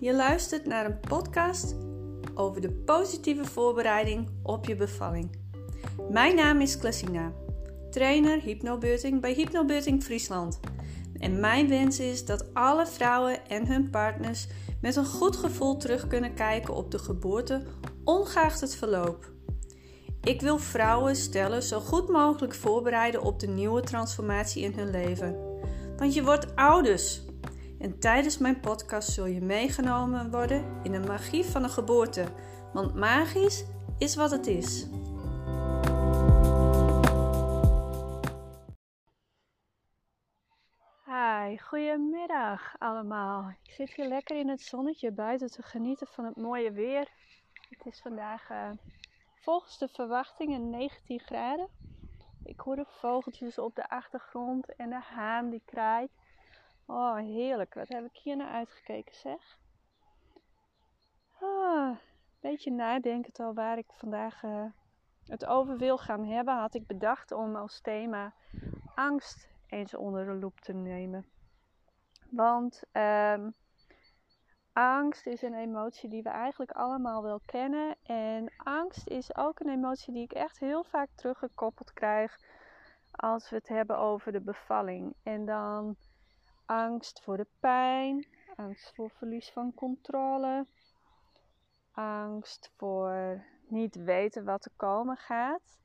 Je luistert naar een podcast over de positieve voorbereiding op je bevalling. Mijn naam is Classina, trainer hypnobirthing bij Hypnobirthing Friesland. En mijn wens is dat alle vrouwen en hun partners met een goed gevoel terug kunnen kijken op de geboorte, ongeacht het verloop. Ik wil vrouwen stellen zo goed mogelijk voorbereiden op de nieuwe transformatie in hun leven. Want je wordt ouders. En tijdens mijn podcast zul je meegenomen worden in de magie van de geboorte. Want magisch is wat het is. Hi, goedemiddag allemaal. Ik zit hier lekker in het zonnetje buiten te genieten van het mooie weer. Het is vandaag uh, volgens de verwachtingen 19 graden. Ik hoor de vogeltjes op de achtergrond en de haan die kraait. Oh, heerlijk. Wat heb ik hier naar uitgekeken, zeg. Ah, beetje nadenkend al waar ik vandaag uh, het over wil gaan hebben, had ik bedacht om als thema angst eens onder de loep te nemen. Want um, angst is een emotie die we eigenlijk allemaal wel kennen. En angst is ook een emotie die ik echt heel vaak teruggekoppeld krijg als we het hebben over de bevalling. En dan angst voor de pijn, angst voor verlies van controle, angst voor niet weten wat er komen gaat.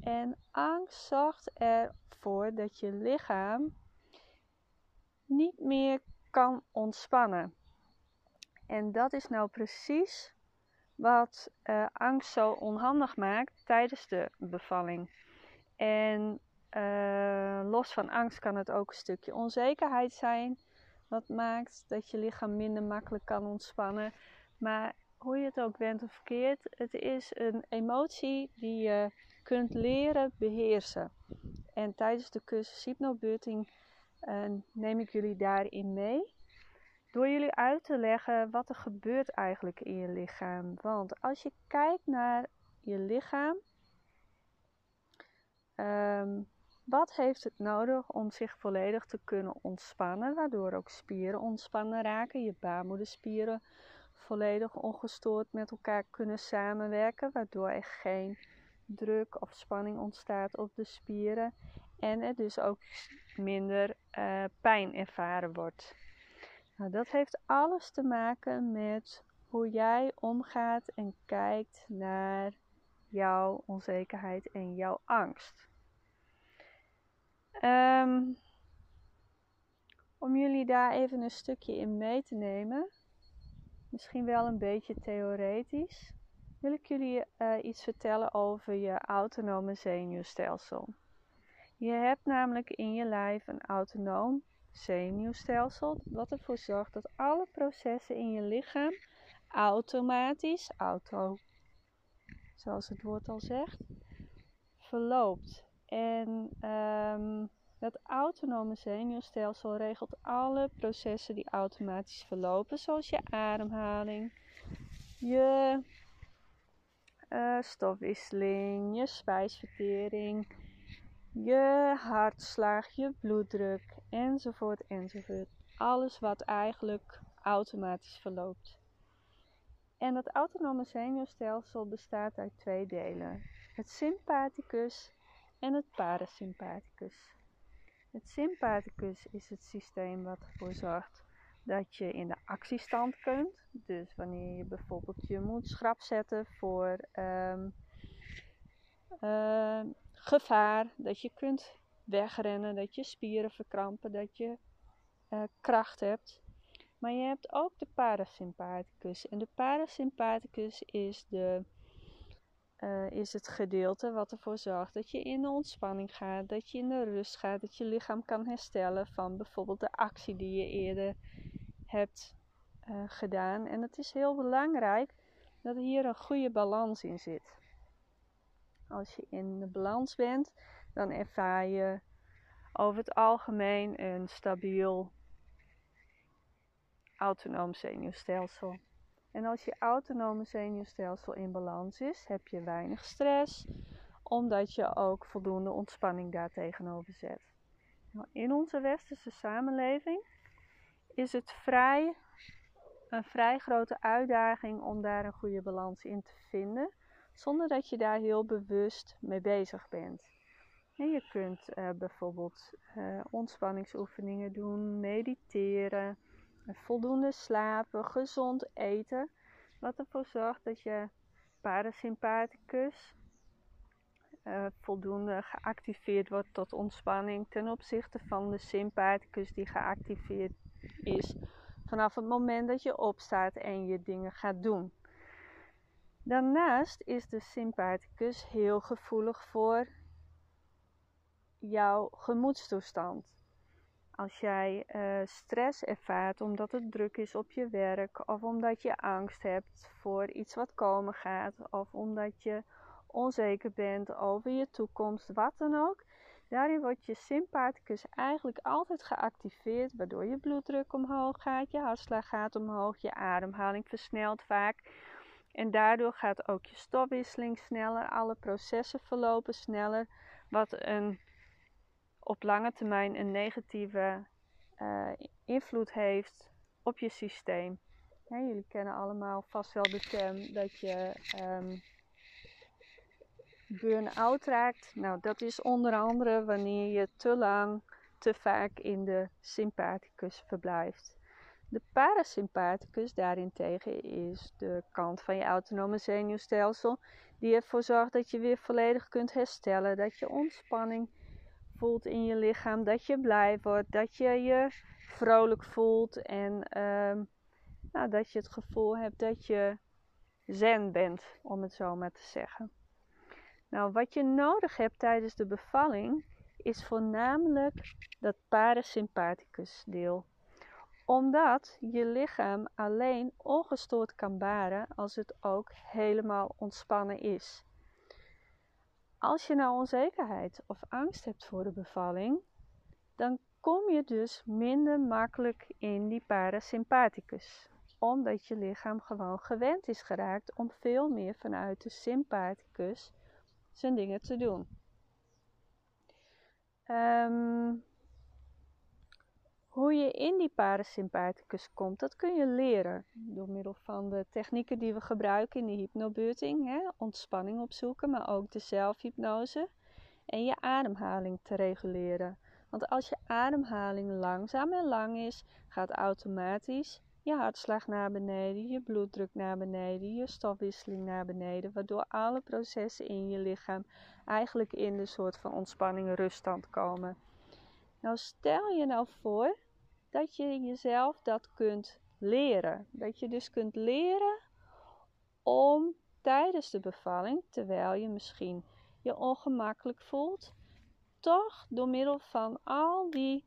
En angst zorgt ervoor dat je lichaam niet meer kan ontspannen. En dat is nou precies wat uh, angst zo onhandig maakt tijdens de bevalling. En uh, los van angst kan het ook een stukje onzekerheid zijn. Wat maakt dat je lichaam minder makkelijk kan ontspannen. Maar hoe je het ook bent of verkeerd, het is een emotie die je kunt leren beheersen. En tijdens de cursus hypnobirthing uh, neem ik jullie daarin mee. Door jullie uit te leggen wat er gebeurt eigenlijk in je lichaam. Want als je kijkt naar je lichaam, um, wat heeft het nodig om zich volledig te kunnen ontspannen, waardoor ook spieren ontspannen raken, je baarmoederspieren volledig ongestoord met elkaar kunnen samenwerken, waardoor er geen druk of spanning ontstaat op de spieren en er dus ook minder uh, pijn ervaren wordt. Nou, dat heeft alles te maken met hoe jij omgaat en kijkt naar jouw onzekerheid en jouw angst. Um, om jullie daar even een stukje in mee te nemen, misschien wel een beetje theoretisch, wil ik jullie uh, iets vertellen over je autonome zenuwstelsel. Je hebt namelijk in je lijf een autonoom zenuwstelsel, wat ervoor zorgt dat alle processen in je lichaam automatisch, auto, zoals het woord al zegt, verloopt. En dat autonome zenuwstelsel regelt alle processen die automatisch verlopen, zoals je ademhaling, je uh, stofwisseling, je spijsvertering, je hartslag, je bloeddruk, enzovoort, enzovoort. Alles wat eigenlijk automatisch verloopt. En dat autonome zenuwstelsel bestaat uit twee delen: het sympathicus en het parasympathicus. Het sympathicus is het systeem wat ervoor zorgt dat je in de actiestand kunt. Dus wanneer je bijvoorbeeld je moet schrap zetten voor um, uh, gevaar, dat je kunt wegrennen, dat je spieren verkrampen, dat je uh, kracht hebt. Maar je hebt ook de parasympathicus. En de parasympathicus is de uh, is het gedeelte wat ervoor zorgt dat je in de ontspanning gaat, dat je in de rust gaat, dat je lichaam kan herstellen van bijvoorbeeld de actie die je eerder hebt uh, gedaan. En het is heel belangrijk dat hier een goede balans in zit. Als je in de balans bent, dan ervaar je over het algemeen een stabiel autonoom zenuwstelsel. En als je autonome zenuwstelsel in balans is, heb je weinig stress, omdat je ook voldoende ontspanning daartegenover zet. Nou, in onze westerse samenleving is het vrij een vrij grote uitdaging om daar een goede balans in te vinden, zonder dat je daar heel bewust mee bezig bent. En je kunt uh, bijvoorbeeld uh, ontspanningsoefeningen doen, mediteren, voldoende slapen, gezond eten, wat ervoor zorgt dat je parasympathicus uh, voldoende geactiveerd wordt tot ontspanning ten opzichte van de sympathicus die geactiveerd is vanaf het moment dat je opstaat en je dingen gaat doen. Daarnaast is de sympathicus heel gevoelig voor jouw gemoedstoestand. Als jij uh, stress ervaart omdat het druk is op je werk, of omdat je angst hebt voor iets wat komen gaat, of omdat je onzeker bent over je toekomst, wat dan ook. Daarin wordt je sympathicus eigenlijk altijd geactiveerd, waardoor je bloeddruk omhoog gaat, je hartslag gaat omhoog, je ademhaling versnelt vaak. En daardoor gaat ook je stofwisseling sneller, alle processen verlopen sneller, wat een, op lange termijn een negatieve uh, invloed heeft op je systeem. jullie kennen allemaal vast wel de term dat je um, burn-out raakt. Nou, dat is onder andere wanneer je te lang, te vaak in de sympathicus verblijft. De parasympathicus daarentegen is de kant van je autonome zenuwstelsel die ervoor zorgt dat je weer volledig kunt herstellen, dat je ontspanning voelt in je lichaam, dat je blij wordt, dat je je vrolijk voelt en ehm, nou, dat je het gevoel hebt dat je zen bent, om het zo maar te zeggen. Nou, wat je nodig hebt tijdens de bevalling is voornamelijk dat parasympathicus deel. Omdat je lichaam alleen ongestoord kan baren als het ook helemaal ontspannen is. Als je nou onzekerheid of angst hebt voor de bevalling, dan kom je dus minder makkelijk in die parasympathicus. Omdat je lichaam gewoon gewend is geraakt om veel meer vanuit de sympathicus zijn dingen te doen. Ehm, hoe je in die parasympathicus komt, dat kun je leren door middel van de technieken die we gebruiken in de hypnobirthing. Hè? Ontspanning opzoeken, maar ook de zelfhypnose en je ademhaling te reguleren. Want als je ademhaling langzaam en lang is, gaat automatisch je hartslag naar beneden, je bloeddruk naar beneden, je stofwisseling naar beneden, waardoor alle processen in je lichaam eigenlijk in de soort van ontspanning ruststand komen. Nou stel je nou voor dat je jezelf dat kunt leren. Dat je dus kunt leren om tijdens de bevalling, terwijl je misschien je ongemakkelijk voelt, toch door middel van al die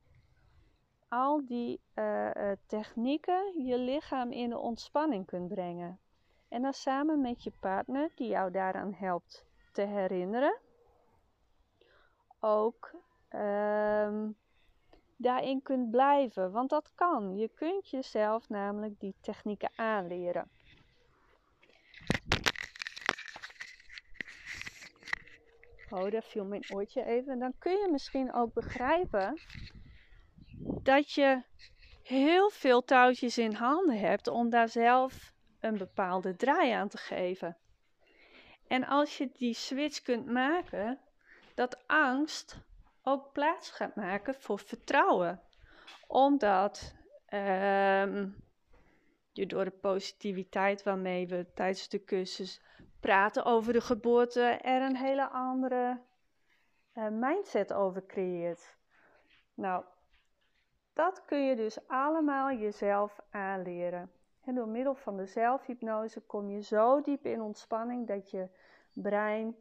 al die uh, technieken je lichaam in de ontspanning kunt brengen. En dan samen met je partner, die jou daaraan helpt te herinneren, ook uh, daarin kunt blijven. Want dat kan. Je kunt jezelf namelijk die technieken aanleren. Oh, daar viel mijn oortje even. Dan kun je misschien ook begrijpen dat je heel veel touwtjes in handen hebt om daar zelf een bepaalde draai aan te geven. En als je die switch kunt maken, dat angst ook plaats gaat maken voor vertrouwen. Omdat ehm, je door de positiviteit waarmee we tijdens de cursus praten over de geboorte er een hele andere uh, mindset over creëert. Nou, dat kun je dus allemaal jezelf aanleren. En door middel van de zelfhypnose kom je zo diep in ontspanning dat je brein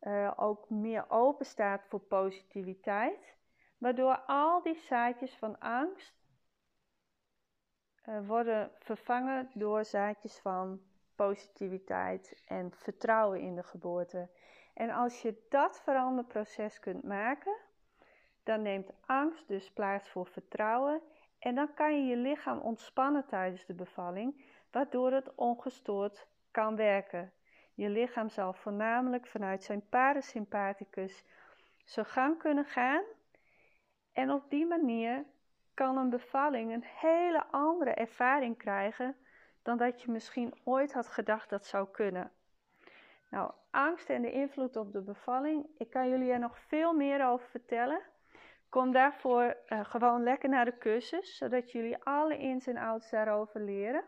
uh, ook meer open staat voor positiviteit. Waardoor al die zaadjes van angst uh, worden vervangen door zaadjes van positiviteit en vertrouwen in de geboorte. En als je dat veranderproces kunt maken, dan neemt angst dus plaats voor vertrouwen en dan kan je je lichaam ontspannen tijdens de bevalling, waardoor het ongestoord kan werken. Je lichaam zal voornamelijk vanuit zijn parasympathicus zijn gang kunnen gaan en op die manier kan een bevalling een hele andere ervaring krijgen dan dat je misschien ooit had gedacht dat zou kunnen. Nou, angst en de invloed op de bevalling, ik kan jullie er nog veel meer over vertellen. Kom daarvoor uh, gewoon lekker naar de cursus, zodat jullie alle ins en outs daarover leren.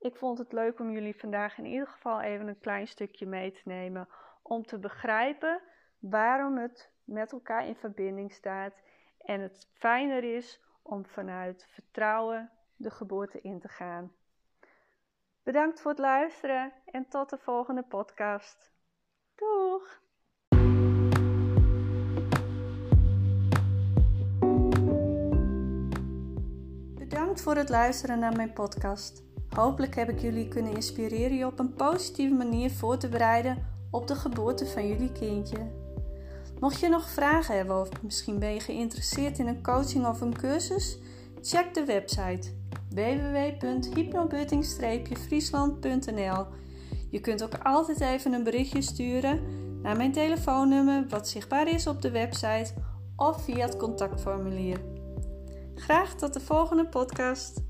Ik vond het leuk om jullie vandaag in ieder geval even een klein stukje mee te nemen om te begrijpen waarom het met elkaar in verbinding staat en het fijner is om vanuit vertrouwen de geboorte in te gaan. Bedankt voor het luisteren en tot de volgende podcast. Doeg! Bedankt voor het luisteren naar mijn podcast. Hopelijk heb ik jullie kunnen inspireren je op een positieve manier voor te bereiden op de geboorte van jullie kindje. Mocht je nog vragen hebben of misschien ben je geïnteresseerd in een coaching of een cursus, check de website www.hypnobutting-friesland.nl. Je kunt ook altijd even een berichtje sturen naar mijn telefoonnummer wat zichtbaar is op de website of via het contactformulier. Graag tot de volgende podcast.